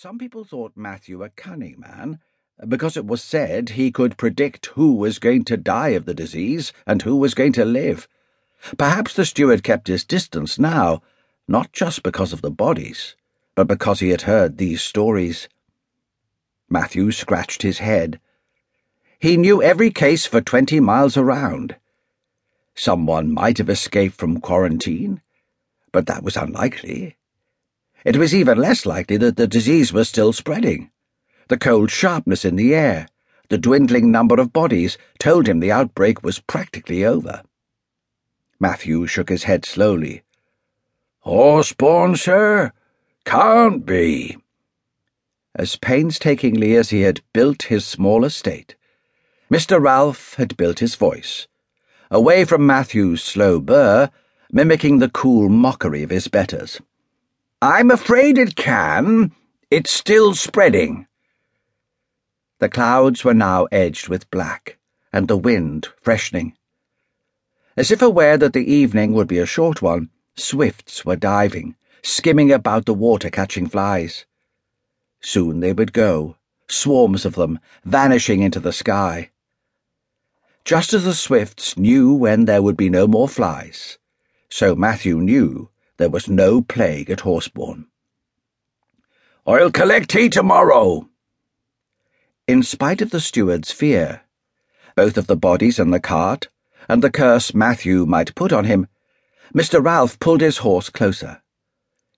Some people thought Matthew a cunning man, because it was said he could predict who was going to die of the disease and who was going to live. Perhaps the steward kept his distance now, not just because of the bodies, but because he had heard these stories. Matthew scratched his head. He knew every case for twenty miles around. Someone might have escaped from quarantine, but that was unlikely. It was even less likely that the disease was still spreading. The cold sharpness in the air, the dwindling number of bodies, told him the outbreak was practically over. Matthew shook his head slowly. Horseborn, sir? Can't be. As painstakingly as he had built his small estate, Mr. Ralph had built his voice, away from Matthew's slow burr, mimicking the cool mockery of his betters. I'm afraid it can. It's still spreading. The clouds were now edged with black, and the wind freshening. As if aware that the evening would be a short one, swifts were diving, skimming about the water catching flies. Soon they would go, swarms of them, vanishing into the sky. Just as the swifts knew when there would be no more flies, so Matthew knew there was no plague at Horseborn. I'll collect tea tomorrow. In spite of the steward's fear, both of the bodies and the cart, and the curse Matthew might put on him, Mr. Ralph pulled his horse closer.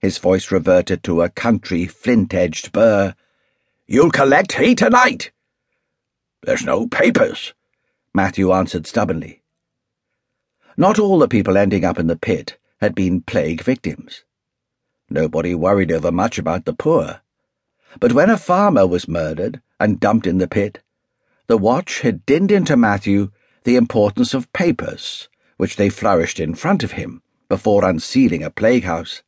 His voice reverted to a country, flint edged burr. You'll collect hay tonight. There's no papers, Matthew answered stubbornly. Not all the people ending up in the pit had been plague victims. Nobody worried over much about the poor. But when a farmer was murdered and dumped in the pit, the watch had dinned into Matthew the importance of papers, which they flourished in front of him before unsealing a plague house.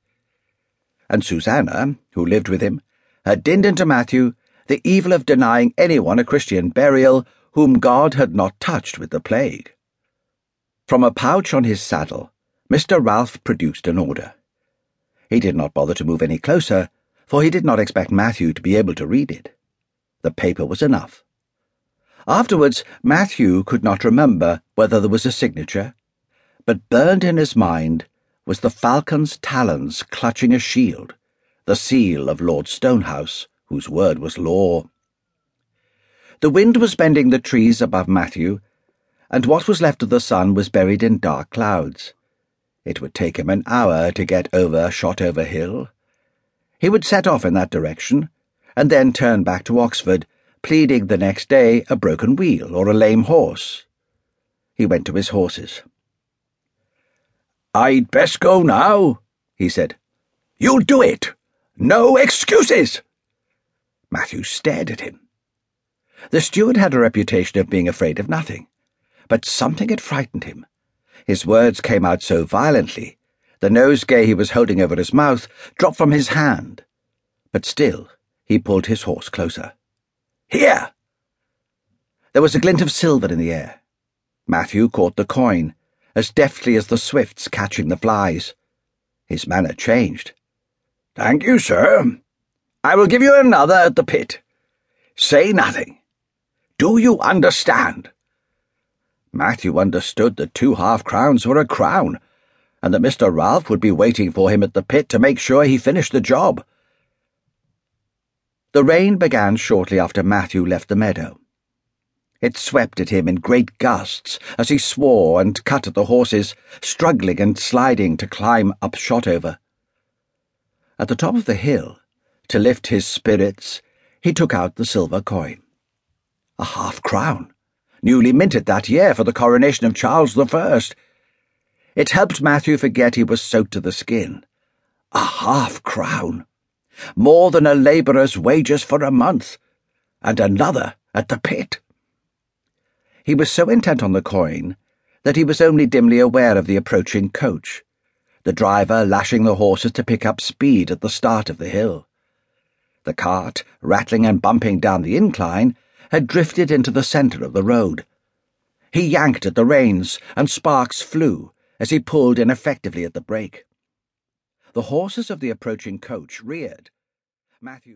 And Susanna, who lived with him, had dinned into Matthew the evil of denying anyone a Christian burial whom God had not touched with the plague. From a pouch on his saddle, Mr. Ralph produced an order. He did not bother to move any closer, for he did not expect Matthew to be able to read it. The paper was enough. Afterwards, Matthew could not remember whether there was a signature, but burned in his mind was the falcon's talons clutching a shield, the seal of Lord Stonehouse, whose word was law. The wind was bending the trees above Matthew, and what was left of the sun was buried in dark clouds. It would take him an hour to get over Shotover Hill. He would set off in that direction, and then turn back to Oxford, pleading the next day a broken wheel or a lame horse. He went to his horses. I'd best go now, he said. You'll do it. No excuses. Matthew stared at him. The steward had a reputation of being afraid of nothing, but something had frightened him. His words came out so violently, the nosegay he was holding over his mouth dropped from his hand. But still, he pulled his horse closer. Here! There was a glint of silver in the air. Matthew caught the coin, as deftly as the swifts catching the flies. His manner changed. Thank you, sir. I will give you another at the pit. Say nothing. Do you understand? Matthew understood that two half crowns were a crown, and that Mr. Ralph would be waiting for him at the pit to make sure he finished the job. The rain began shortly after Matthew left the meadow. It swept at him in great gusts as he swore and cut at the horses, struggling and sliding to climb up Shotover. At the top of the hill, to lift his spirits, he took out the silver coin. A half crown newly minted that year for the coronation of Charles I. It helped Matthew forget he was soaked to the skin. A half crown. More than a labourer's wages for a month. And another at the pit. He was so intent on the coin that he was only dimly aware of the approaching coach, the driver lashing the horses to pick up speed at the start of the hill. The cart, rattling and bumping down the incline, had drifted into the centre of the road. He yanked at the reins, and sparks flew as he pulled ineffectively at the brake. The horses of the approaching coach reared. Matthew